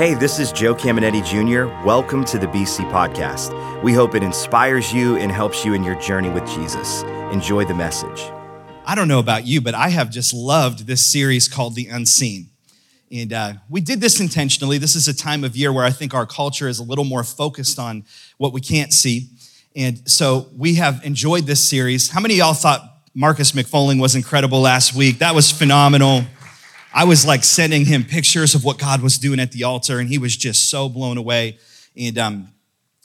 Hey, this is Joe Caminetti Jr. Welcome to the BC Podcast. We hope it inspires you and helps you in your journey with Jesus. Enjoy the message. I don't know about you, but I have just loved this series called The Unseen. And uh, we did this intentionally. This is a time of year where I think our culture is a little more focused on what we can't see. And so we have enjoyed this series. How many of y'all thought Marcus McFolling was incredible last week? That was phenomenal. I was like sending him pictures of what God was doing at the altar, and he was just so blown away. And um,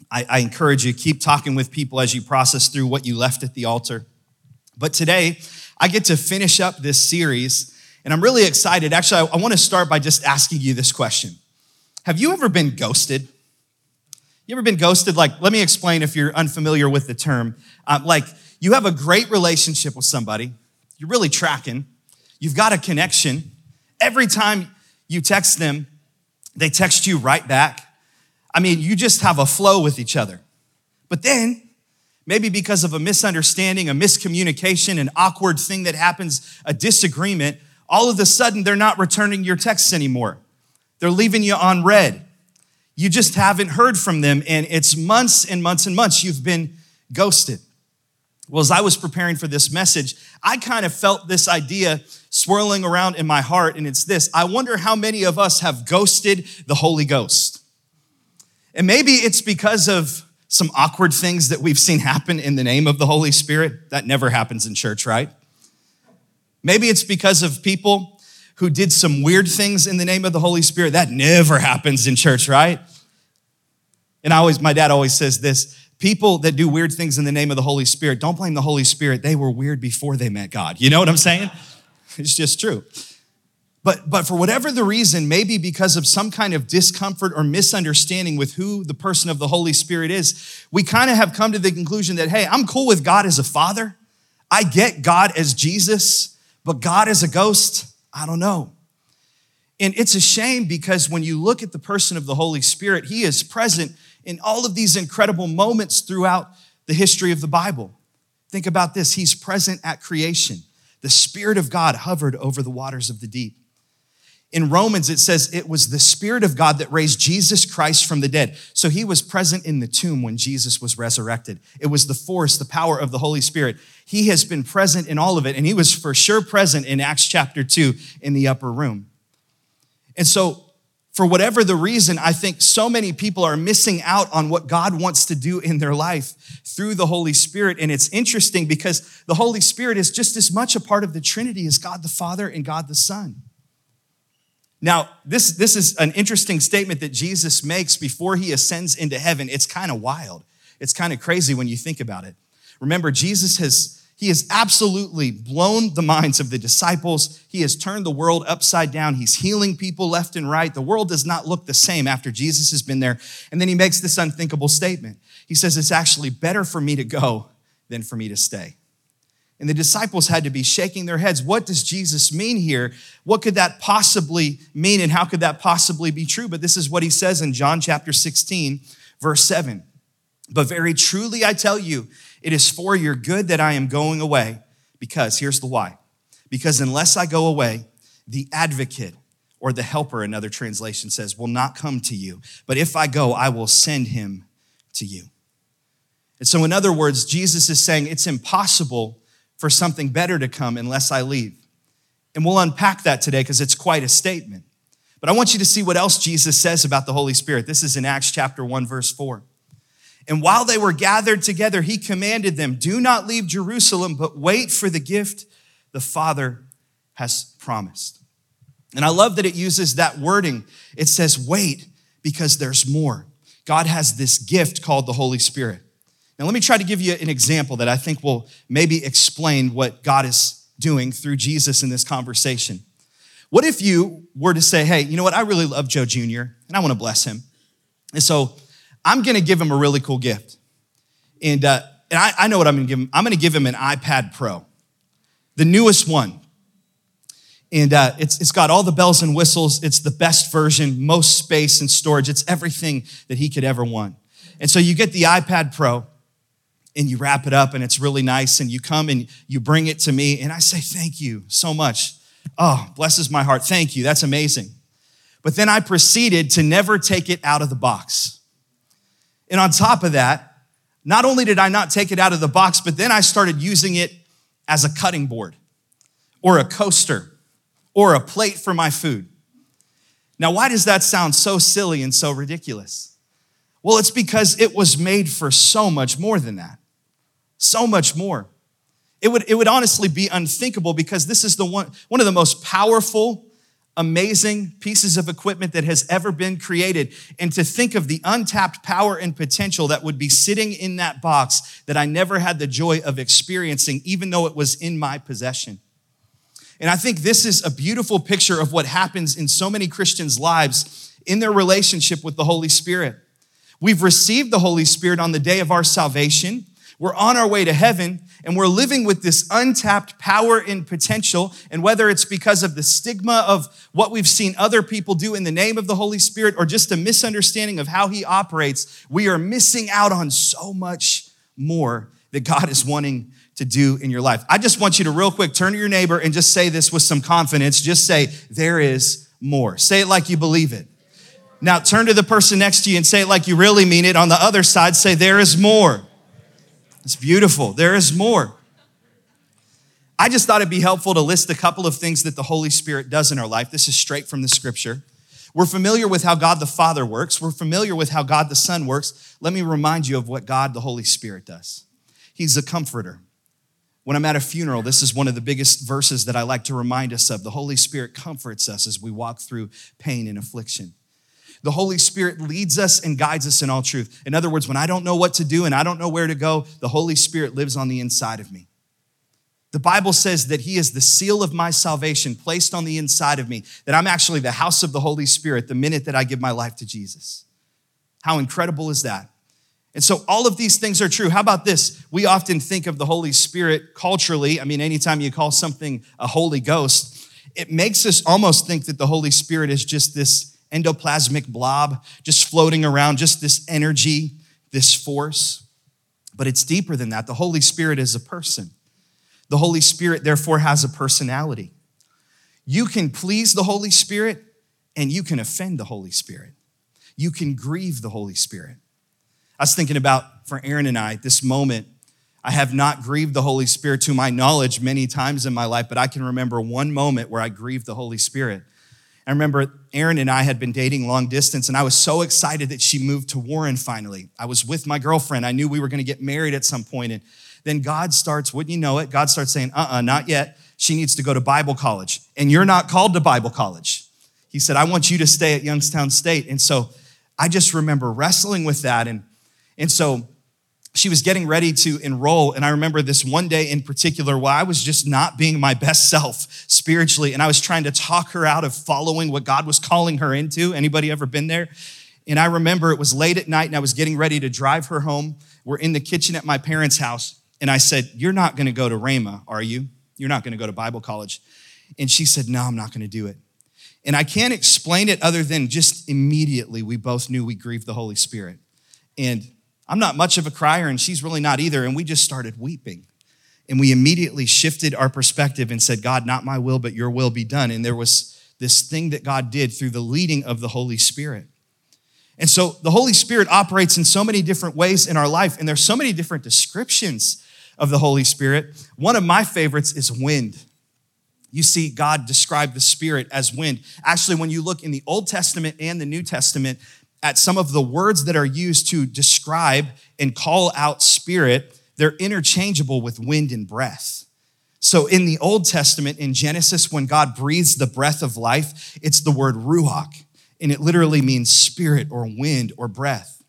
I, I encourage you, keep talking with people as you process through what you left at the altar. But today, I get to finish up this series, and I'm really excited. Actually, I, I want to start by just asking you this question Have you ever been ghosted? You ever been ghosted? Like, let me explain if you're unfamiliar with the term. Um, like, you have a great relationship with somebody, you're really tracking, you've got a connection, Every time you text them, they text you right back. I mean, you just have a flow with each other. But then, maybe because of a misunderstanding, a miscommunication, an awkward thing that happens, a disagreement, all of a sudden they're not returning your texts anymore. They're leaving you on read. You just haven't heard from them, and it's months and months and months you've been ghosted. Well, as I was preparing for this message, I kind of felt this idea swirling around in my heart, and it's this I wonder how many of us have ghosted the Holy Ghost. And maybe it's because of some awkward things that we've seen happen in the name of the Holy Spirit. That never happens in church, right? Maybe it's because of people who did some weird things in the name of the Holy Spirit. That never happens in church, right? And I always, my dad always says this people that do weird things in the name of the Holy Spirit, don't blame the Holy Spirit. They were weird before they met God. You know what I'm saying? It's just true. But, but for whatever the reason, maybe because of some kind of discomfort or misunderstanding with who the person of the Holy Spirit is, we kind of have come to the conclusion that, hey, I'm cool with God as a father. I get God as Jesus, but God as a ghost, I don't know. And it's a shame because when you look at the person of the Holy Spirit, He is present in all of these incredible moments throughout the history of the Bible. Think about this He's present at creation. The Spirit of God hovered over the waters of the deep. In Romans, it says it was the Spirit of God that raised Jesus Christ from the dead. So he was present in the tomb when Jesus was resurrected. It was the force, the power of the Holy Spirit. He has been present in all of it, and he was for sure present in Acts chapter 2 in the upper room. And so for whatever the reason, I think so many people are missing out on what God wants to do in their life through the Holy Spirit. And it's interesting because the Holy Spirit is just as much a part of the Trinity as God the Father and God the Son. Now, this, this is an interesting statement that Jesus makes before he ascends into heaven. It's kind of wild. It's kind of crazy when you think about it. Remember, Jesus has he has absolutely blown the minds of the disciples. He has turned the world upside down. He's healing people left and right. The world does not look the same after Jesus has been there. And then he makes this unthinkable statement. He says, It's actually better for me to go than for me to stay. And the disciples had to be shaking their heads. What does Jesus mean here? What could that possibly mean? And how could that possibly be true? But this is what he says in John chapter 16, verse 7. But very truly I tell you, it is for your good that I am going away, because here's the why. Because unless I go away, the advocate or the helper, another translation says, will not come to you. But if I go, I will send him to you. And so, in other words, Jesus is saying it's impossible for something better to come unless I leave. And we'll unpack that today because it's quite a statement. But I want you to see what else Jesus says about the Holy Spirit. This is in Acts chapter 1, verse 4. And while they were gathered together, he commanded them, Do not leave Jerusalem, but wait for the gift the Father has promised. And I love that it uses that wording. It says, Wait, because there's more. God has this gift called the Holy Spirit. Now, let me try to give you an example that I think will maybe explain what God is doing through Jesus in this conversation. What if you were to say, Hey, you know what? I really love Joe Jr., and I want to bless him. And so I'm going to give him a really cool gift. And, uh, and I, I know what I'm going to give him. I'm going to give him an iPad Pro, the newest one. And uh, it's, it's got all the bells and whistles. It's the best version, most space and storage. It's everything that he could ever want. And so you get the iPad Pro and you wrap it up and it's really nice. And you come and you bring it to me and I say, Thank you so much. Oh, blesses my heart. Thank you. That's amazing. but then I proceeded to never take it out of the box. And on top of that, not only did I not take it out of the box, but then I started using it as a cutting board or a coaster or a plate for my food. Now, why does that sound so silly and so ridiculous? Well, it's because it was made for so much more than that. So much more. It would, it would honestly be unthinkable because this is the one, one of the most powerful, amazing pieces of equipment that has ever been created. And to think of the untapped power and potential that would be sitting in that box that I never had the joy of experiencing, even though it was in my possession. And I think this is a beautiful picture of what happens in so many Christians' lives in their relationship with the Holy Spirit. We've received the Holy Spirit on the day of our salvation. We're on our way to heaven and we're living with this untapped power and potential. And whether it's because of the stigma of what we've seen other people do in the name of the Holy Spirit or just a misunderstanding of how He operates, we are missing out on so much more that God is wanting to do in your life. I just want you to, real quick, turn to your neighbor and just say this with some confidence. Just say, There is more. Say it like you believe it. Now turn to the person next to you and say it like you really mean it. On the other side, say, There is more. It's beautiful. There is more. I just thought it'd be helpful to list a couple of things that the Holy Spirit does in our life. This is straight from the scripture. We're familiar with how God the Father works, we're familiar with how God the Son works. Let me remind you of what God the Holy Spirit does. He's a comforter. When I'm at a funeral, this is one of the biggest verses that I like to remind us of. The Holy Spirit comforts us as we walk through pain and affliction. The Holy Spirit leads us and guides us in all truth. In other words, when I don't know what to do and I don't know where to go, the Holy Spirit lives on the inside of me. The Bible says that He is the seal of my salvation placed on the inside of me, that I'm actually the house of the Holy Spirit the minute that I give my life to Jesus. How incredible is that? And so all of these things are true. How about this? We often think of the Holy Spirit culturally. I mean, anytime you call something a Holy Ghost, it makes us almost think that the Holy Spirit is just this endoplasmic blob just floating around, just this energy, this force. But it's deeper than that. The Holy Spirit is a person. The Holy Spirit, therefore, has a personality. You can please the Holy Spirit and you can offend the Holy Spirit. You can grieve the Holy Spirit. I was thinking about for Aaron and I this moment. I have not grieved the Holy Spirit to my knowledge many times in my life, but I can remember one moment where I grieved the Holy Spirit. I remember Aaron and I had been dating long distance, and I was so excited that she moved to Warren finally. I was with my girlfriend. I knew we were going to get married at some point. And then God starts, wouldn't you know it? God starts saying, uh uh-uh, uh not yet. She needs to go to Bible college. And you're not called to Bible college. He said, I want you to stay at Youngstown State. And so I just remember wrestling with that. And, and so she was getting ready to enroll and i remember this one day in particular where i was just not being my best self spiritually and i was trying to talk her out of following what god was calling her into. Anybody ever been there? And i remember it was late at night and i was getting ready to drive her home. We're in the kitchen at my parents house and i said you're not going to go to rhema are you? You're not going to go to bible college. And she said no i'm not going to do it. And i can't explain it other than just immediately we both knew we grieved the holy spirit. And I'm not much of a crier, and she's really not either. And we just started weeping. And we immediately shifted our perspective and said, God, not my will, but your will be done. And there was this thing that God did through the leading of the Holy Spirit. And so the Holy Spirit operates in so many different ways in our life, and there's so many different descriptions of the Holy Spirit. One of my favorites is wind. You see, God described the Spirit as wind. Actually, when you look in the Old Testament and the New Testament, at some of the words that are used to describe and call out spirit, they're interchangeable with wind and breath. So in the Old Testament, in Genesis, when God breathes the breath of life, it's the word ruach, and it literally means spirit or wind or breath.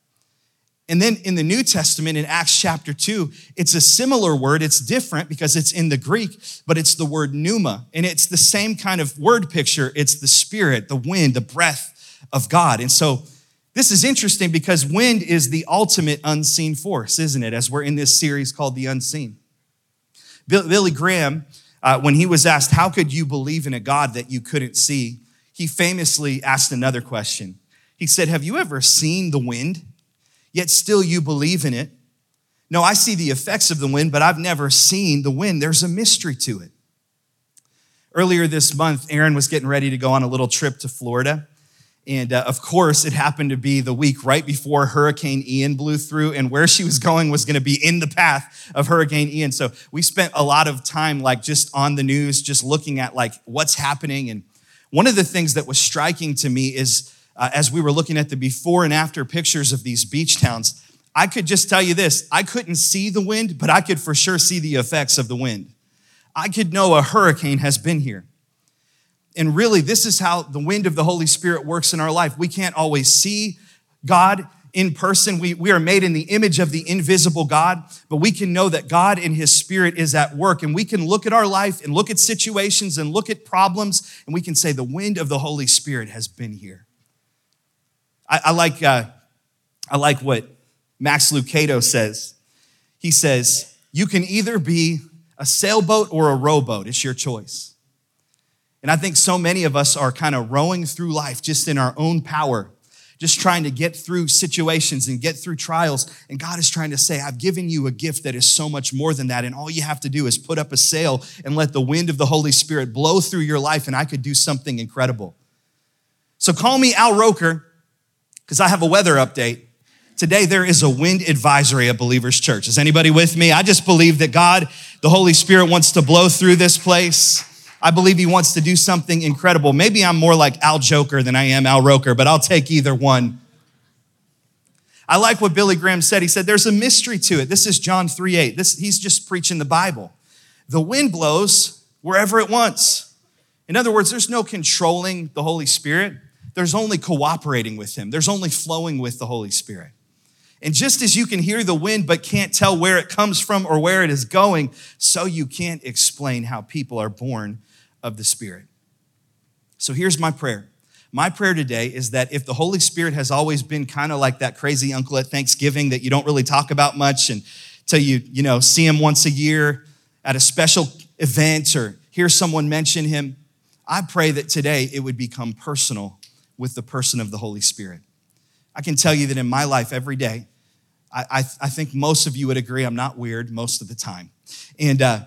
And then in the New Testament, in Acts chapter 2, it's a similar word. It's different because it's in the Greek, but it's the word pneuma. And it's the same kind of word picture. It's the spirit, the wind, the breath of God. And so this is interesting because wind is the ultimate unseen force, isn't it? As we're in this series called The Unseen. Billy Graham, uh, when he was asked, How could you believe in a God that you couldn't see? He famously asked another question. He said, Have you ever seen the wind, yet still you believe in it? No, I see the effects of the wind, but I've never seen the wind. There's a mystery to it. Earlier this month, Aaron was getting ready to go on a little trip to Florida. And uh, of course, it happened to be the week right before Hurricane Ian blew through, and where she was going was going to be in the path of Hurricane Ian. So we spent a lot of time, like, just on the news, just looking at, like, what's happening. And one of the things that was striking to me is uh, as we were looking at the before and after pictures of these beach towns, I could just tell you this I couldn't see the wind, but I could for sure see the effects of the wind. I could know a hurricane has been here. And really, this is how the wind of the Holy Spirit works in our life. We can't always see God in person. We, we are made in the image of the invisible God, but we can know that God in His Spirit is at work. And we can look at our life and look at situations and look at problems, and we can say, The wind of the Holy Spirit has been here. I, I like, uh, I like what Max Lucado says. He says, You can either be a sailboat or a rowboat, it's your choice. And I think so many of us are kind of rowing through life just in our own power, just trying to get through situations and get through trials. And God is trying to say, I've given you a gift that is so much more than that. And all you have to do is put up a sail and let the wind of the Holy Spirit blow through your life, and I could do something incredible. So call me Al Roker, because I have a weather update. Today, there is a wind advisory at Believers Church. Is anybody with me? I just believe that God, the Holy Spirit, wants to blow through this place. I believe he wants to do something incredible. Maybe I'm more like Al Joker than I am Al Roker, but I'll take either one. I like what Billy Graham said. He said, There's a mystery to it. This is John 3 8. This, he's just preaching the Bible. The wind blows wherever it wants. In other words, there's no controlling the Holy Spirit, there's only cooperating with Him, there's only flowing with the Holy Spirit. And just as you can hear the wind but can't tell where it comes from or where it is going, so you can't explain how people are born of the Spirit. So here's my prayer. My prayer today is that if the Holy Spirit has always been kind of like that crazy uncle at Thanksgiving that you don't really talk about much and until you, you know, see him once a year at a special event or hear someone mention him, I pray that today it would become personal with the person of the Holy Spirit. I can tell you that in my life every day, I, I, I think most of you would agree I'm not weird most of the time. And, uh,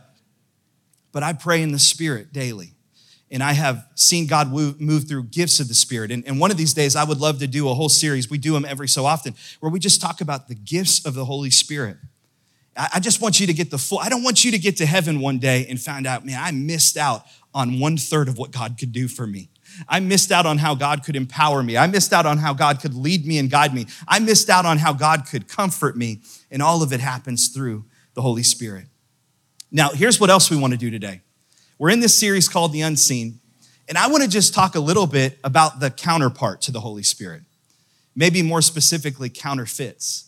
but I pray in the Spirit daily. And I have seen God move through gifts of the Spirit. And, and one of these days, I would love to do a whole series. We do them every so often, where we just talk about the gifts of the Holy Spirit. I just want you to get the full, I don't want you to get to heaven one day and find out, man, I missed out on one third of what God could do for me. I missed out on how God could empower me. I missed out on how God could lead me and guide me. I missed out on how God could comfort me. And all of it happens through the Holy Spirit. Now, here's what else we want to do today. We're in this series called The Unseen, and I want to just talk a little bit about the counterpart to the Holy Spirit, maybe more specifically, counterfeits.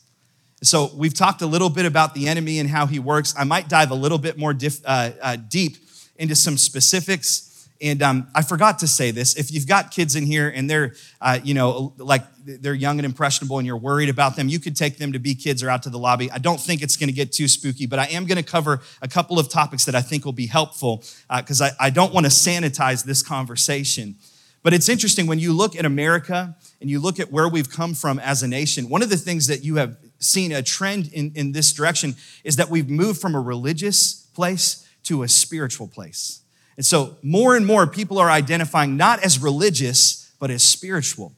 So, we've talked a little bit about the enemy and how he works. I might dive a little bit more diff, uh, uh, deep into some specifics and um, I forgot to say this. If you've got kids in here and they're, uh, you know, like they're young and impressionable and you're worried about them, you could take them to be kids or out to the lobby. I don't think it's going to get too spooky, but I am going to cover a couple of topics that I think will be helpful because uh, I, I don't want to sanitize this conversation. But it's interesting when you look at America and you look at where we've come from as a nation, one of the things that you have seen a trend in, in this direction is that we've moved from a religious place to a spiritual place. And so, more and more people are identifying not as religious, but as spiritual.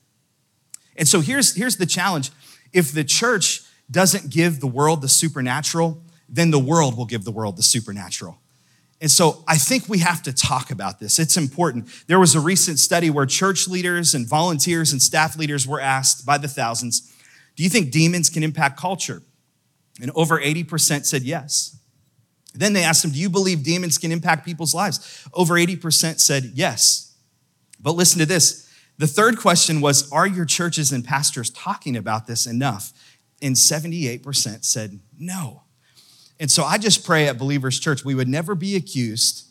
And so, here's, here's the challenge if the church doesn't give the world the supernatural, then the world will give the world the supernatural. And so I think we have to talk about this. It's important. There was a recent study where church leaders and volunteers and staff leaders were asked by the thousands, Do you think demons can impact culture? And over 80% said yes. Then they asked him, Do you believe demons can impact people's lives? Over 80% said yes. But listen to this. The third question was, Are your churches and pastors talking about this enough? And 78% said no. And so I just pray at Believers Church we would never be accused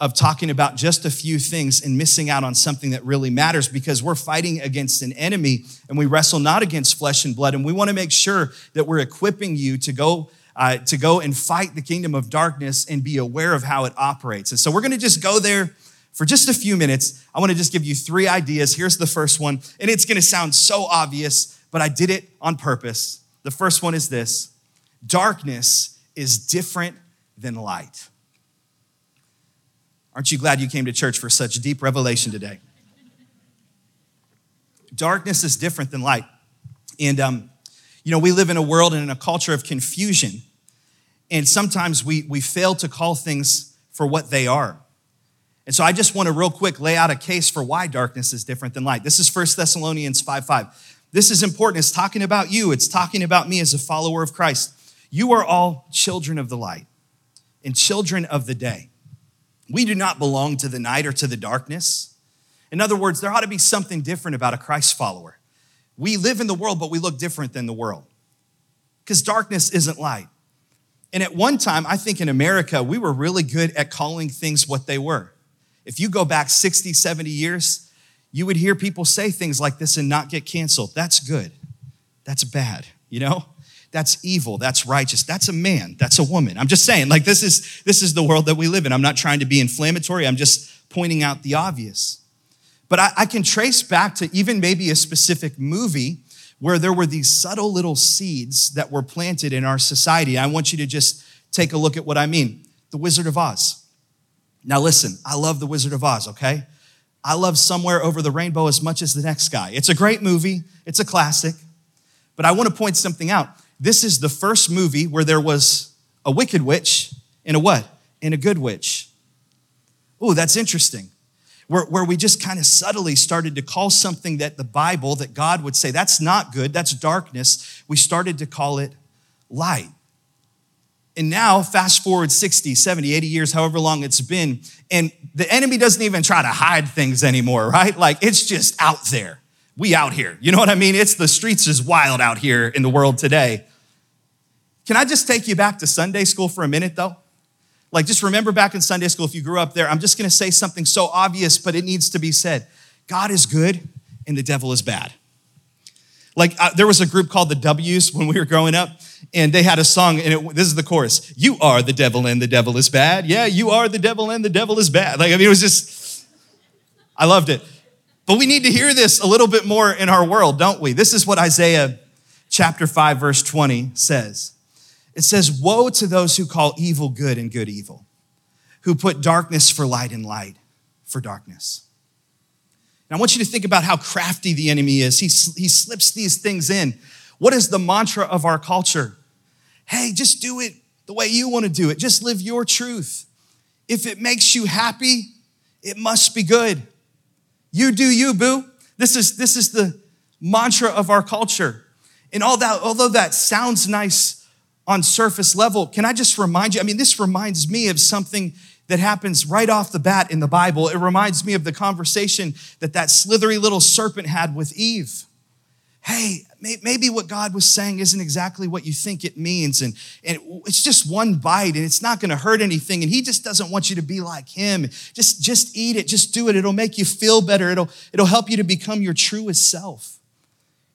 of talking about just a few things and missing out on something that really matters because we're fighting against an enemy and we wrestle not against flesh and blood. And we want to make sure that we're equipping you to go uh, to go and fight the kingdom of darkness and be aware of how it operates. And so we're going to just go there for just a few minutes. I want to just give you three ideas. Here's the first one, and it's going to sound so obvious, but I did it on purpose. The first one is this darkness is different than light. Aren't you glad you came to church for such deep revelation today? Darkness is different than light. And, um, you know, we live in a world and in a culture of confusion. And sometimes we, we fail to call things for what they are. And so I just want to real quick lay out a case for why darkness is different than light. This is 1 Thessalonians 5 5. This is important. It's talking about you, it's talking about me as a follower of Christ. You are all children of the light and children of the day. We do not belong to the night or to the darkness. In other words, there ought to be something different about a Christ follower. We live in the world, but we look different than the world because darkness isn't light. And at one time, I think in America, we were really good at calling things what they were. If you go back 60, 70 years, you would hear people say things like this and not get canceled. That's good. That's bad, you know? That's evil. That's righteous. That's a man. That's a woman. I'm just saying, like this is this is the world that we live in. I'm not trying to be inflammatory. I'm just pointing out the obvious. But I, I can trace back to even maybe a specific movie where there were these subtle little seeds that were planted in our society. I want you to just take a look at what I mean. The Wizard of Oz. Now, listen, I love The Wizard of Oz, okay? I love Somewhere Over the Rainbow as much as the next guy. It's a great movie, it's a classic. But I want to point something out. This is the first movie where there was a wicked witch and a what? And a good witch. Oh, that's interesting. Where, where we just kind of subtly started to call something that the Bible, that God would say, that's not good, that's darkness, we started to call it light. And now, fast forward 60, 70, 80 years, however long it's been, and the enemy doesn't even try to hide things anymore, right? Like it's just out there. We out here. You know what I mean? It's the streets is wild out here in the world today. Can I just take you back to Sunday school for a minute, though? Like, just remember back in Sunday school, if you grew up there, I'm just gonna say something so obvious, but it needs to be said God is good and the devil is bad. Like, uh, there was a group called the W's when we were growing up, and they had a song, and it, this is the chorus You are the devil and the devil is bad. Yeah, you are the devil and the devil is bad. Like, I mean, it was just, I loved it. But we need to hear this a little bit more in our world, don't we? This is what Isaiah chapter 5, verse 20 says. It says, Woe to those who call evil good and good evil, who put darkness for light and light for darkness. And I want you to think about how crafty the enemy is. He, he slips these things in. What is the mantra of our culture? Hey, just do it the way you want to do it. Just live your truth. If it makes you happy, it must be good. You do you, boo. This is, this is the mantra of our culture. And all that, although that sounds nice on surface level, can I just remind you? I mean, this reminds me of something that happens right off the bat in the Bible. It reminds me of the conversation that that slithery little serpent had with Eve. Hey, maybe what God was saying isn't exactly what you think it means. And, and it's just one bite and it's not going to hurt anything. And he just doesn't want you to be like him. Just, just eat it. Just do it. It'll make you feel better. It'll, it'll help you to become your truest self.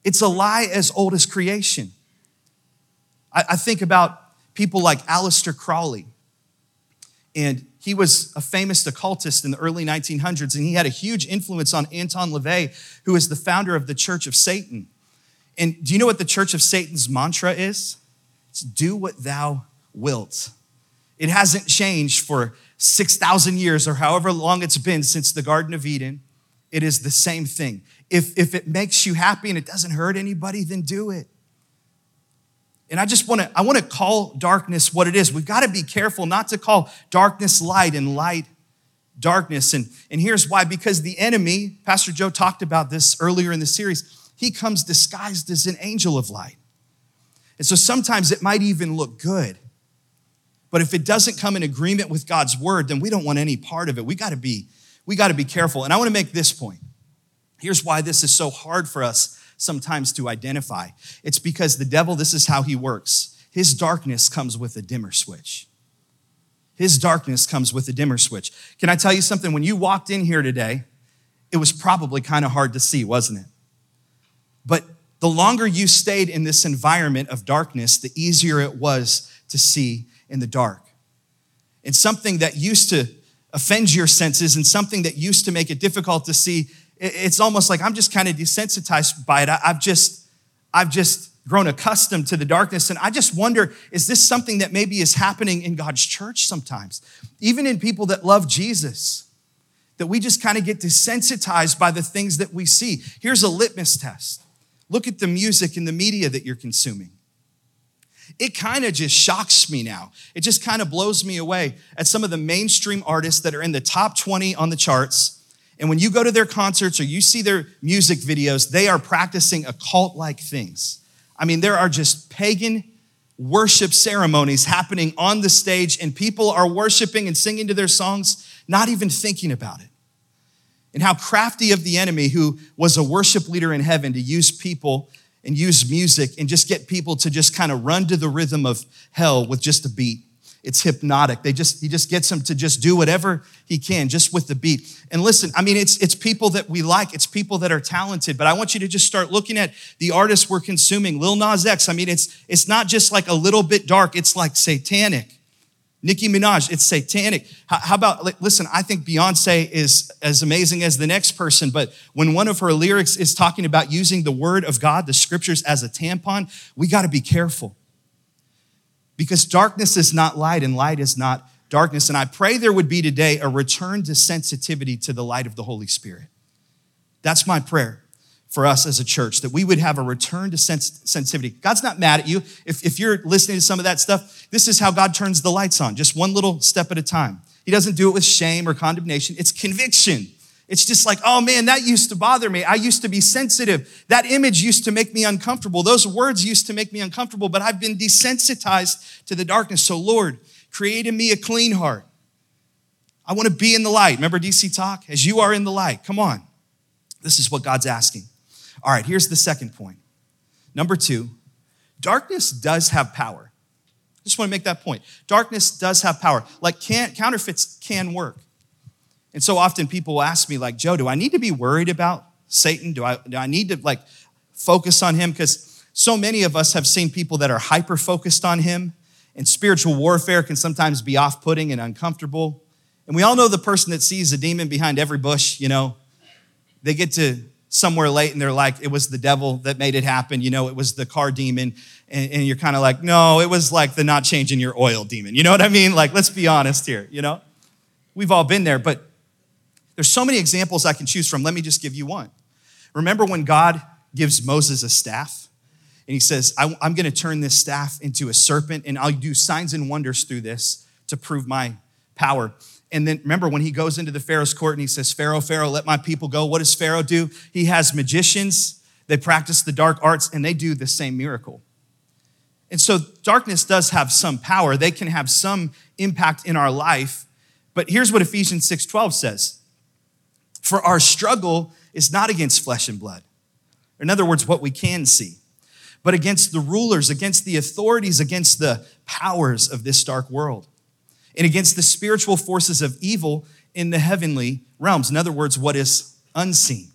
It's a lie as old as creation. I, I think about people like Aleister Crowley. And he was a famous occultist in the early 1900s, and he had a huge influence on Anton LaVey, who is the founder of the Church of Satan. And do you know what the Church of Satan's mantra is? It's do what thou wilt. It hasn't changed for 6,000 years or however long it's been since the Garden of Eden. It is the same thing. If, if it makes you happy and it doesn't hurt anybody, then do it. And I just want to I want to call darkness what it is. We've got to be careful not to call darkness light and light darkness. And, and here's why because the enemy, Pastor Joe talked about this earlier in the series, he comes disguised as an angel of light. And so sometimes it might even look good. But if it doesn't come in agreement with God's word, then we don't want any part of it. We got to be we got to be careful. And I want to make this point. Here's why this is so hard for us sometimes to identify. It's because the devil, this is how he works. His darkness comes with a dimmer switch. His darkness comes with a dimmer switch. Can I tell you something? When you walked in here today, it was probably kind of hard to see, wasn't it? But the longer you stayed in this environment of darkness, the easier it was to see in the dark. And something that used to offend your senses and something that used to make it difficult to see it's almost like I'm just kind of desensitized by it. I've just, I've just grown accustomed to the darkness. And I just wonder, is this something that maybe is happening in God's church sometimes? Even in people that love Jesus, that we just kind of get desensitized by the things that we see. Here's a litmus test look at the music and the media that you're consuming. It kind of just shocks me now. It just kind of blows me away at some of the mainstream artists that are in the top 20 on the charts. And when you go to their concerts or you see their music videos, they are practicing occult like things. I mean, there are just pagan worship ceremonies happening on the stage, and people are worshiping and singing to their songs, not even thinking about it. And how crafty of the enemy, who was a worship leader in heaven, to use people and use music and just get people to just kind of run to the rhythm of hell with just a beat. It's hypnotic. They just he just gets them to just do whatever he can just with the beat. And listen, I mean it's it's people that we like, it's people that are talented, but I want you to just start looking at the artists we're consuming. Lil Nas X, I mean it's it's not just like a little bit dark, it's like satanic. Nicki Minaj, it's satanic. How, how, about, listen, I think Beyonce is as amazing as the next person, but when one of her lyrics is talking about using the word of God, the scriptures, as a tampon, we got to be careful because darkness is not light and light is not darkness. And I pray there would be today a return to sensitivity to the light of the Holy Spirit. That's my prayer for us as a church, that we would have a return to sens- sensitivity. God's not mad at you. If, if you're listening to some of that stuff, this is how God turns the lights on, just one little step at a time. He doesn't do it with shame or condemnation, it's conviction. It's just like, oh man, that used to bother me. I used to be sensitive. That image used to make me uncomfortable. Those words used to make me uncomfortable, but I've been desensitized to the darkness. So, Lord, create in me a clean heart. I want to be in the light. Remember DC Talk? As you are in the light. Come on. This is what God's asking. All right, here's the second point. Number two, darkness does have power. I just want to make that point. Darkness does have power. Like can, counterfeits can work. And so often people will ask me, like, Joe, do I need to be worried about Satan? Do I, do I need to like focus on him? Because so many of us have seen people that are hyper focused on him, and spiritual warfare can sometimes be off putting and uncomfortable. And we all know the person that sees a demon behind every bush, you know, they get to somewhere late and they're like, it was the devil that made it happen. You know, it was the car demon. And, and you're kind of like, no, it was like the not changing your oil demon. You know what I mean? Like, let's be honest here, you know? We've all been there, but there's so many examples I can choose from. Let me just give you one. Remember when God gives Moses a staff? And he says, I'm going to turn this staff into a serpent, and I'll do signs and wonders through this to prove my power. And then remember when he goes into the Pharaoh's court and he says, Pharaoh, Pharaoh, let my people go. What does Pharaoh do? He has magicians, they practice the dark arts, and they do the same miracle. And so darkness does have some power. They can have some impact in our life. But here's what Ephesians 6:12 says. For our struggle is not against flesh and blood. In other words, what we can see, but against the rulers, against the authorities, against the powers of this dark world, and against the spiritual forces of evil in the heavenly realms. In other words, what is unseen.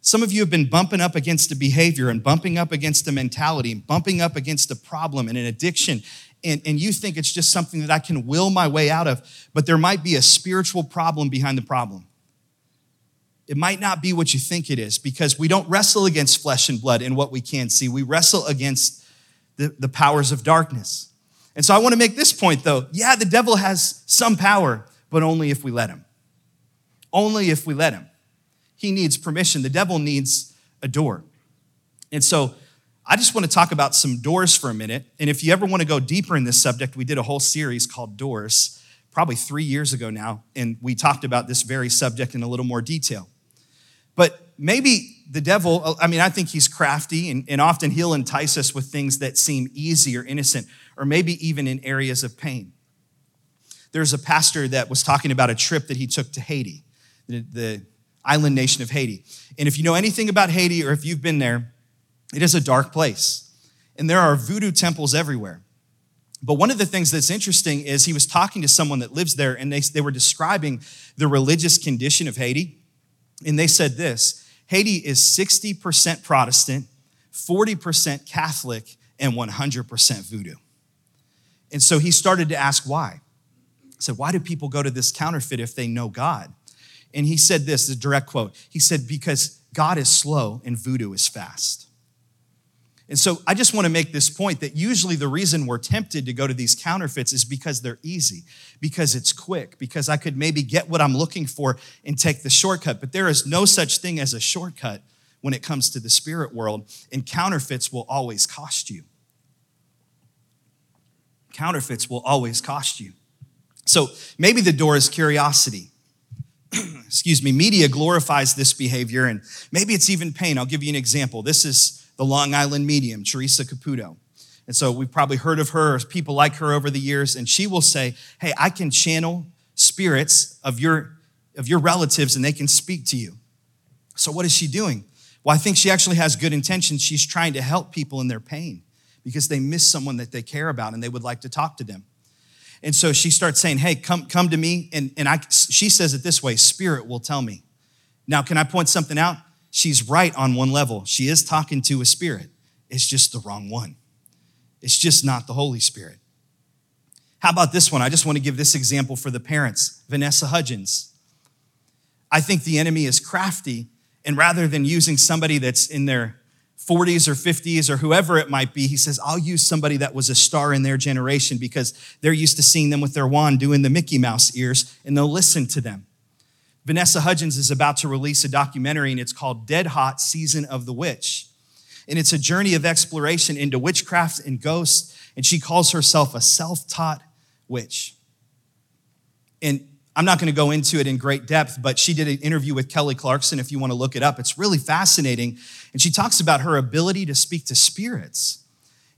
Some of you have been bumping up against a behavior and bumping up against a mentality and bumping up against a problem and an addiction. And, and you think it's just something that I can will my way out of, but there might be a spiritual problem behind the problem. It might not be what you think it is because we don't wrestle against flesh and blood in what we can see. We wrestle against the, the powers of darkness. And so I want to make this point though. Yeah, the devil has some power, but only if we let him. Only if we let him. He needs permission. The devil needs a door. And so I just want to talk about some doors for a minute. And if you ever want to go deeper in this subject, we did a whole series called Doors probably three years ago now, and we talked about this very subject in a little more detail. But maybe the devil, I mean, I think he's crafty and, and often he'll entice us with things that seem easy or innocent, or maybe even in areas of pain. There's a pastor that was talking about a trip that he took to Haiti, the, the island nation of Haiti. And if you know anything about Haiti or if you've been there, it is a dark place. And there are voodoo temples everywhere. But one of the things that's interesting is he was talking to someone that lives there and they, they were describing the religious condition of Haiti. And they said this Haiti is 60% Protestant, 40% Catholic, and 100% voodoo. And so he started to ask why. He said, Why do people go to this counterfeit if they know God? And he said this, a direct quote. He said, Because God is slow and voodoo is fast. And so I just want to make this point that usually the reason we're tempted to go to these counterfeits is because they're easy, because it's quick, because I could maybe get what I'm looking for and take the shortcut. But there is no such thing as a shortcut when it comes to the spirit world, and counterfeits will always cost you. Counterfeits will always cost you. So maybe the door is curiosity. Excuse me, media glorifies this behavior, and maybe it's even pain. I'll give you an example. This is the Long Island medium, Teresa Caputo. And so we've probably heard of her, people like her over the years, and she will say, Hey, I can channel spirits of your, of your relatives and they can speak to you. So what is she doing? Well, I think she actually has good intentions. She's trying to help people in their pain because they miss someone that they care about and they would like to talk to them. And so she starts saying, Hey, come, come to me. And, and I, she says it this way Spirit will tell me. Now, can I point something out? She's right on one level. She is talking to a spirit, it's just the wrong one. It's just not the Holy Spirit. How about this one? I just want to give this example for the parents Vanessa Hudgens. I think the enemy is crafty, and rather than using somebody that's in their 40s or 50s or whoever it might be, he says, I'll use somebody that was a star in their generation because they're used to seeing them with their wand doing the Mickey Mouse ears and they'll listen to them. Vanessa Hudgens is about to release a documentary, and it's called Dead Hot Season of the Witch. And it's a journey of exploration into witchcraft and ghosts, and she calls herself a self taught witch. And I'm not going to go into it in great depth, but she did an interview with Kelly Clarkson if you want to look it up. It's really fascinating. And she talks about her ability to speak to spirits.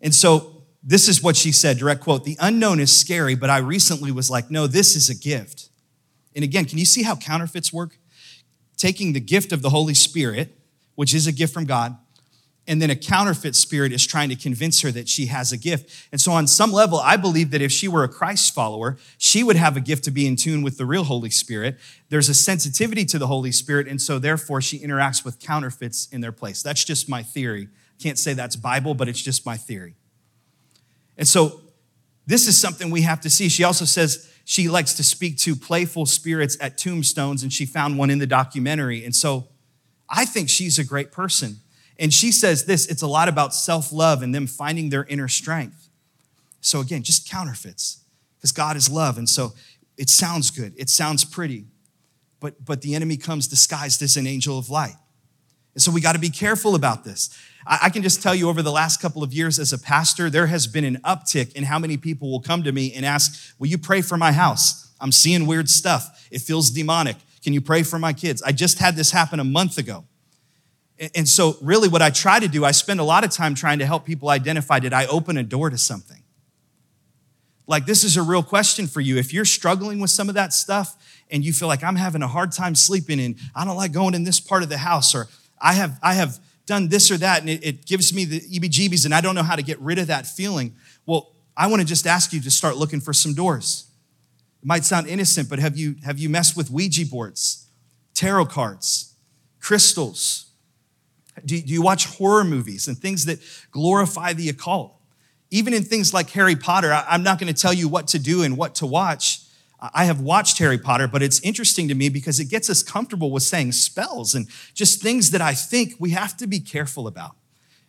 And so this is what she said direct quote The unknown is scary, but I recently was like, no, this is a gift. And again, can you see how counterfeits work? Taking the gift of the Holy Spirit, which is a gift from God, and then a counterfeit spirit is trying to convince her that she has a gift. And so, on some level, I believe that if she were a Christ follower, she would have a gift to be in tune with the real Holy Spirit. There's a sensitivity to the Holy Spirit, and so therefore she interacts with counterfeits in their place. That's just my theory. Can't say that's Bible, but it's just my theory. And so, this is something we have to see. She also says, she likes to speak to playful spirits at tombstones, and she found one in the documentary. And so I think she's a great person. And she says this it's a lot about self love and them finding their inner strength. So again, just counterfeits, because God is love. And so it sounds good, it sounds pretty, but, but the enemy comes disguised as an angel of light. And so we got to be careful about this. I can just tell you over the last couple of years as a pastor, there has been an uptick in how many people will come to me and ask, Will you pray for my house? I'm seeing weird stuff. It feels demonic. Can you pray for my kids? I just had this happen a month ago. And so, really, what I try to do, I spend a lot of time trying to help people identify did I open a door to something? Like, this is a real question for you. If you're struggling with some of that stuff and you feel like I'm having a hard time sleeping and I don't like going in this part of the house, or I have, I have done this or that and it, it gives me the EBGBs and I don't know how to get rid of that feeling. Well, I want to just ask you to start looking for some doors. It might sound innocent, but have you, have you messed with Ouija boards, tarot cards, crystals? Do, do you watch horror movies and things that glorify the occult? Even in things like Harry Potter, I, I'm not going to tell you what to do and what to watch I have watched Harry Potter, but it's interesting to me because it gets us comfortable with saying spells and just things that I think we have to be careful about.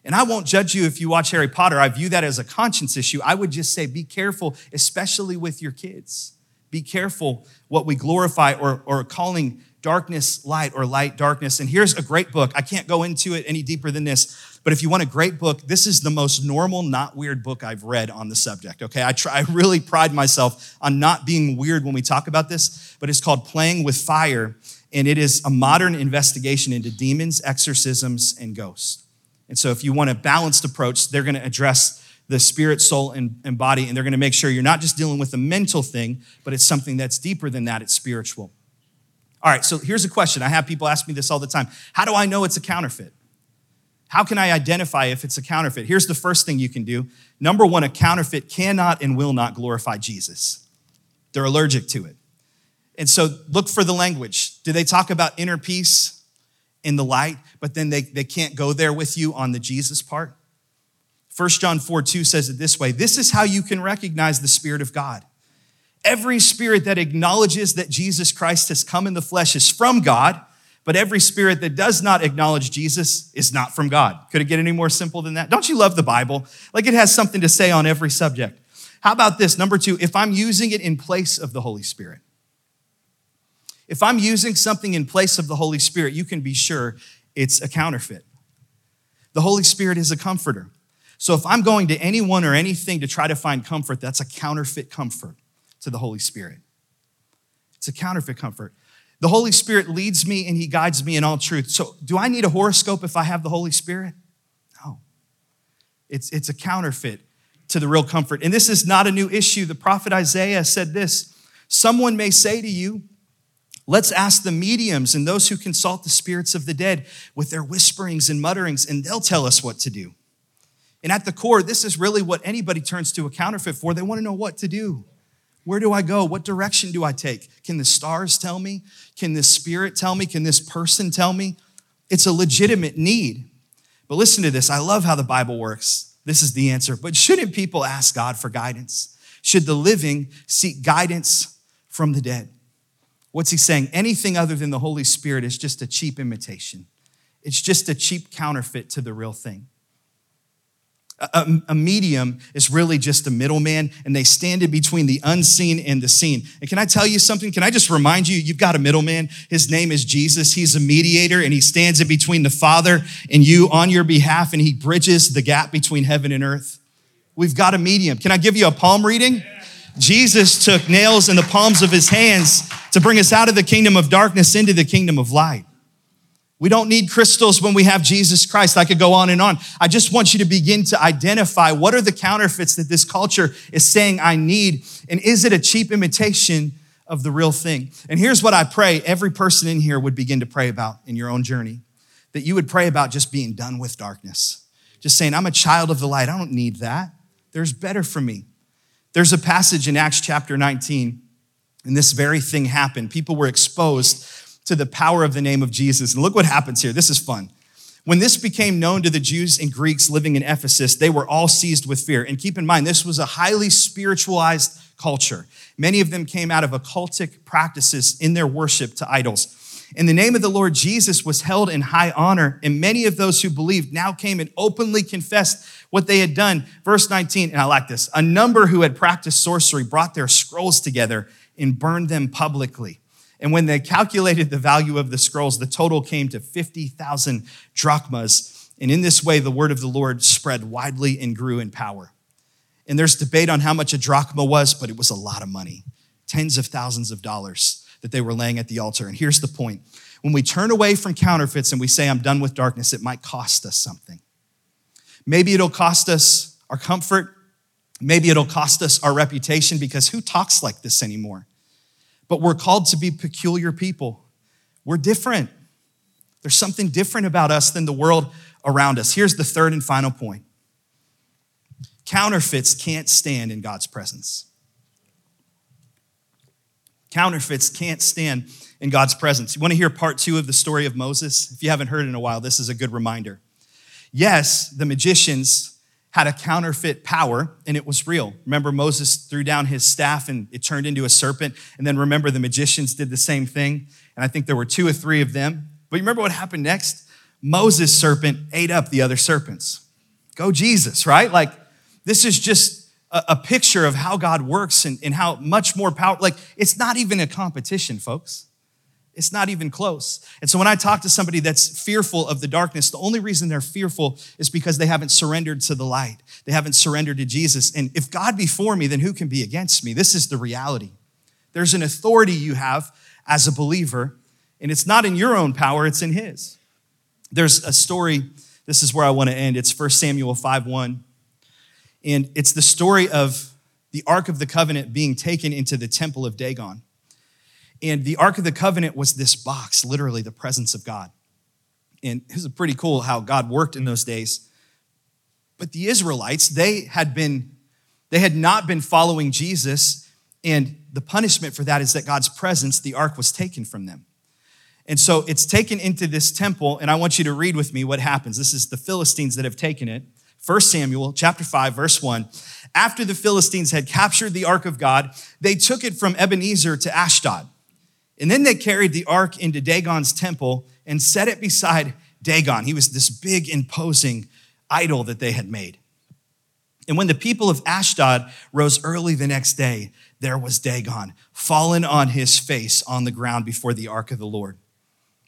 And I won't judge you if you watch Harry Potter. I view that as a conscience issue. I would just say be careful, especially with your kids. Be careful what we glorify or, or calling darkness light or light darkness. And here's a great book. I can't go into it any deeper than this, but if you want a great book, this is the most normal, not weird book I've read on the subject. Okay, I try. I really pride myself on not being weird when we talk about this. But it's called Playing with Fire, and it is a modern investigation into demons, exorcisms, and ghosts. And so, if you want a balanced approach, they're going to address the spirit, soul, and, and body, and they're going to make sure you're not just dealing with a mental thing, but it's something that's deeper than that. It's spiritual. All right, so here's a question. I have people ask me this all the time How do I know it's a counterfeit? How can I identify if it's a counterfeit? Here's the first thing you can do. Number one, a counterfeit cannot and will not glorify Jesus. They're allergic to it. And so look for the language. Do they talk about inner peace in the light, but then they, they can't go there with you on the Jesus part? 1 John 4 2 says it this way This is how you can recognize the Spirit of God. Every spirit that acknowledges that Jesus Christ has come in the flesh is from God But every spirit that does not acknowledge Jesus is not from God. Could it get any more simple than that? Don't you love the Bible? Like it has something to say on every subject. How about this? Number two, if I'm using it in place of the Holy Spirit. If I'm using something in place of the Holy Spirit, you can be sure it's a counterfeit. The Holy Spirit is a comforter. So if I'm going to anyone or anything to try to find comfort, that's a counterfeit comfort to the Holy Spirit. It's a counterfeit comfort. The Holy Spirit leads me and He guides me in all truth. So, do I need a horoscope if I have the Holy Spirit? No. It's, it's a counterfeit to the real comfort. And this is not a new issue. The prophet Isaiah said this Someone may say to you, Let's ask the mediums and those who consult the spirits of the dead with their whisperings and mutterings, and they'll tell us what to do. And at the core, this is really what anybody turns to a counterfeit for. They want to know what to do. Where do I go? What direction do I take? Can the stars tell me? Can this spirit tell me? Can this person tell me? It's a legitimate need. But listen to this. I love how the Bible works. This is the answer. But shouldn't people ask God for guidance? Should the living seek guidance from the dead? What's he saying? Anything other than the Holy Spirit is just a cheap imitation. It's just a cheap counterfeit to the real thing. A, a, medium is really just a middleman, and they stand in between the unseen and the seen. And can I tell you something? Can I just remind you, you've got a middleman. His name is Jesus. He's a mediator, and he stands in between the Father and you on your behalf, and he bridges the gap between heaven and earth. We've got a medium. Can I give you a palm reading? Jesus took nails in the palms of his hands to bring us out of the kingdom of darkness into the kingdom of light. We don't need crystals when we have Jesus Christ. I could go on and on. I just want you to begin to identify what are the counterfeits that this culture is saying I need, and is it a cheap imitation of the real thing? And here's what I pray every person in here would begin to pray about in your own journey that you would pray about just being done with darkness. Just saying, I'm a child of the light. I don't need that. There's better for me. There's a passage in Acts chapter 19, and this very thing happened. People were exposed to the power of the name of Jesus. And look what happens here. This is fun. When this became known to the Jews and Greeks living in Ephesus, they were all seized with fear. And keep in mind, this was a highly spiritualized culture. Many of them came out of occultic practices in their worship to idols. And the name of the Lord Jesus was held in high honor, and many of those who believed now came and openly confessed what they had done. Verse 19, and I like this a number who had practiced sorcery brought their scrolls together and burned them publicly. And when they calculated the value of the scrolls, the total came to 50,000 drachmas. And in this way, the word of the Lord spread widely and grew in power. And there's debate on how much a drachma was, but it was a lot of money tens of thousands of dollars that they were laying at the altar. And here's the point when we turn away from counterfeits and we say, I'm done with darkness, it might cost us something. Maybe it'll cost us our comfort. Maybe it'll cost us our reputation because who talks like this anymore? But we're called to be peculiar people. We're different. There's something different about us than the world around us. Here's the third and final point counterfeits can't stand in God's presence. Counterfeits can't stand in God's presence. You want to hear part two of the story of Moses? If you haven't heard in a while, this is a good reminder. Yes, the magicians had a counterfeit power and it was real. Remember, Moses threw down his staff and it turned into a serpent. And then remember, the magicians did the same thing. And I think there were two or three of them. But you remember what happened next? Moses' serpent ate up the other serpents. Go Jesus, right? Like, this is just a, a picture of how God works and, and how much more power. Like, it's not even a competition, folks. It's not even close. And so when I talk to somebody that's fearful of the darkness, the only reason they're fearful is because they haven't surrendered to the light. They haven't surrendered to Jesus. And if God be for me, then who can be against me? This is the reality. There's an authority you have as a believer, and it's not in your own power, it's in His. There's a story, this is where I want to end. It's 1 Samuel 5 1. And it's the story of the Ark of the Covenant being taken into the temple of Dagon. And the Ark of the Covenant was this box, literally the presence of God. And it was pretty cool how God worked in those days. But the Israelites, they had been, they had not been following Jesus, and the punishment for that is that God's presence, the ark, was taken from them. And so it's taken into this temple, and I want you to read with me what happens. This is the Philistines that have taken it. 1 Samuel chapter 5 verse 1. After the Philistines had captured the ark of God, they took it from Ebenezer to Ashdod. And then they carried the ark into Dagon's temple and set it beside Dagon. He was this big, imposing idol that they had made. And when the people of Ashdod rose early the next day, there was Dagon, fallen on his face on the ground before the ark of the Lord.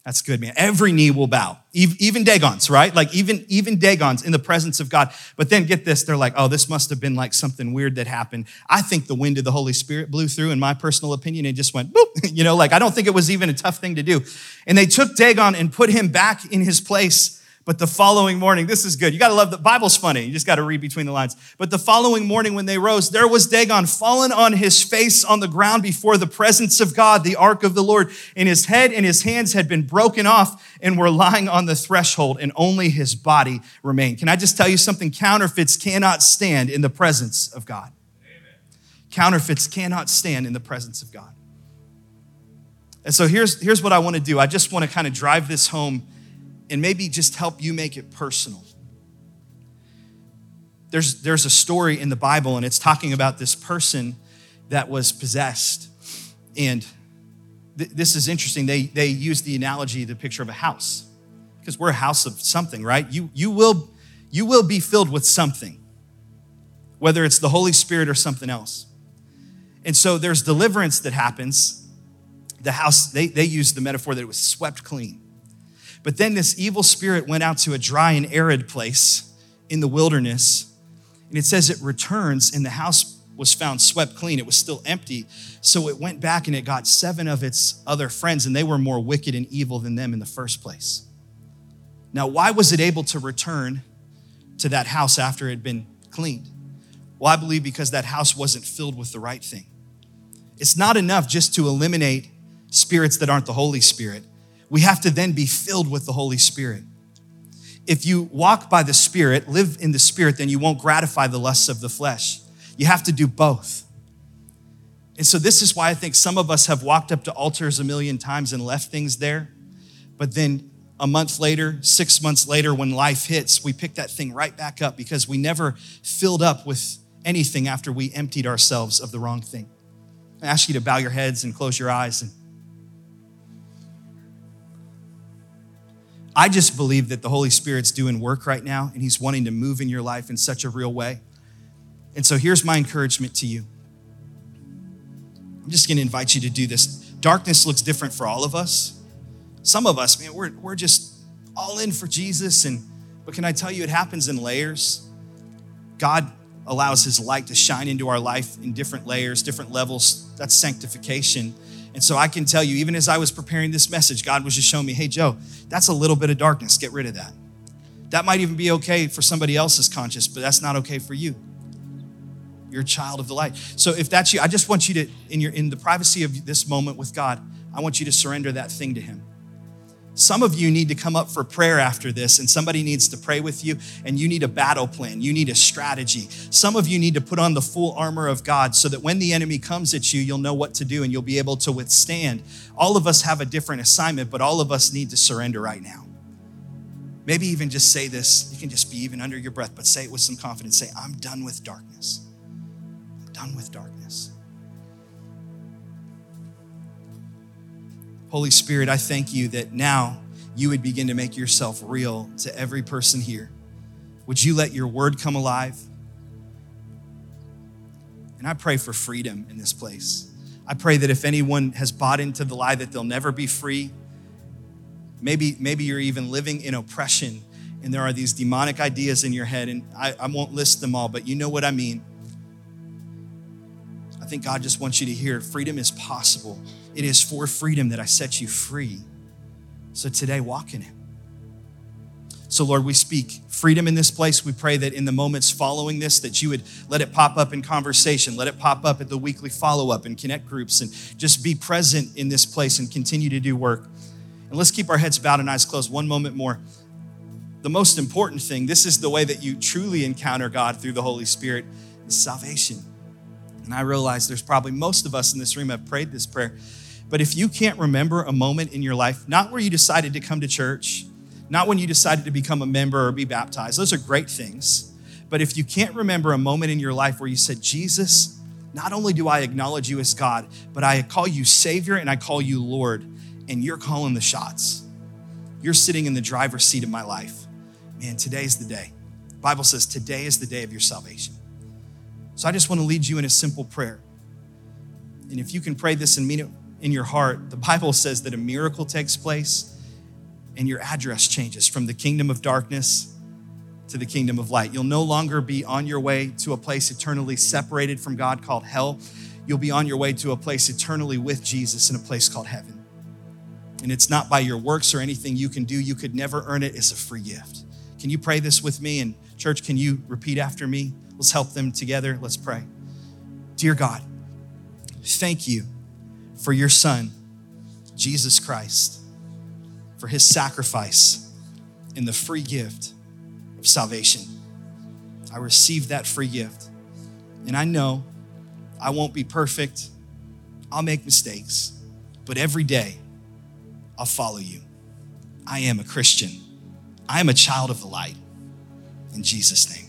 That's good, man. Every knee will bow, even Dagon's, right? Like even even Dagon's in the presence of God. But then get this, they're like, oh, this must have been like something weird that happened. I think the wind of the Holy Spirit blew through, in my personal opinion, and just went boop. You know, like I don't think it was even a tough thing to do. And they took Dagon and put him back in his place but the following morning, this is good. You got to love the Bible's funny. You just got to read between the lines. But the following morning, when they rose, there was Dagon fallen on his face on the ground before the presence of God, the ark of the Lord. And his head and his hands had been broken off and were lying on the threshold, and only his body remained. Can I just tell you something? Counterfeits cannot stand in the presence of God. Amen. Counterfeits cannot stand in the presence of God. And so here's, here's what I want to do. I just want to kind of drive this home and maybe just help you make it personal. There's, there's a story in the Bible, and it's talking about this person that was possessed. And th- this is interesting. They, they use the analogy, the picture of a house, because we're a house of something, right? You, you, will, you will be filled with something, whether it's the Holy Spirit or something else. And so there's deliverance that happens. The house, they, they use the metaphor that it was swept clean. But then this evil spirit went out to a dry and arid place in the wilderness. And it says it returns, and the house was found swept clean. It was still empty. So it went back and it got seven of its other friends, and they were more wicked and evil than them in the first place. Now, why was it able to return to that house after it had been cleaned? Well, I believe because that house wasn't filled with the right thing. It's not enough just to eliminate spirits that aren't the Holy Spirit we have to then be filled with the Holy Spirit. If you walk by the Spirit, live in the Spirit, then you won't gratify the lusts of the flesh. You have to do both. And so, this is why I think some of us have walked up to altars a million times and left things there. But then a month later, six months later, when life hits, we pick that thing right back up because we never filled up with anything after we emptied ourselves of the wrong thing. I ask you to bow your heads and close your eyes and I just believe that the Holy Spirit's doing work right now and He's wanting to move in your life in such a real way. And so here's my encouragement to you. I'm just gonna invite you to do this. Darkness looks different for all of us. Some of us, man, we're, we're just all in for Jesus. And but can I tell you, it happens in layers. God allows His light to shine into our life in different layers, different levels. That's sanctification. And so I can tell you, even as I was preparing this message, God was just showing me, hey, Joe, that's a little bit of darkness. Get rid of that. That might even be okay for somebody else's conscience, but that's not okay for you. You're a child of the light. So if that's you, I just want you to, in your in the privacy of this moment with God, I want you to surrender that thing to Him. Some of you need to come up for prayer after this, and somebody needs to pray with you, and you need a battle plan. You need a strategy. Some of you need to put on the full armor of God so that when the enemy comes at you, you'll know what to do and you'll be able to withstand. All of us have a different assignment, but all of us need to surrender right now. Maybe even just say this. You can just be even under your breath, but say it with some confidence. Say, I'm done with darkness. I'm done with darkness. Holy Spirit, I thank you that now you would begin to make yourself real to every person here. Would you let your word come alive? And I pray for freedom in this place. I pray that if anyone has bought into the lie that they'll never be free, maybe, maybe you're even living in oppression and there are these demonic ideas in your head, and I, I won't list them all, but you know what I mean. I think God just wants you to hear freedom is possible. It is for freedom that I set you free. So today, walk in it. So, Lord, we speak freedom in this place. We pray that in the moments following this, that you would let it pop up in conversation, let it pop up at the weekly follow up and connect groups, and just be present in this place and continue to do work. And let's keep our heads bowed and eyes closed one moment more. The most important thing, this is the way that you truly encounter God through the Holy Spirit, is salvation. And I realize there's probably most of us in this room have prayed this prayer. But if you can't remember a moment in your life, not where you decided to come to church, not when you decided to become a member or be baptized, those are great things. But if you can't remember a moment in your life where you said, Jesus, not only do I acknowledge you as God, but I call you Savior and I call you Lord, and you're calling the shots. you're sitting in the driver's seat of my life. Man, today's the day. The Bible says today is the day of your salvation. So I just want to lead you in a simple prayer. And if you can pray this and mean it in your heart, the Bible says that a miracle takes place and your address changes from the kingdom of darkness to the kingdom of light. You'll no longer be on your way to a place eternally separated from God called hell. You'll be on your way to a place eternally with Jesus in a place called heaven. And it's not by your works or anything you can do. You could never earn it. It's a free gift. Can you pray this with me? And church, can you repeat after me? Let's help them together. Let's pray. Dear God, thank you for your Son, Jesus Christ, for his sacrifice and the free gift of salvation. I received that free gift. And I know I won't be perfect. I'll make mistakes. But every day, I'll follow you. I am a Christian. I am a child of the light. In Jesus' name.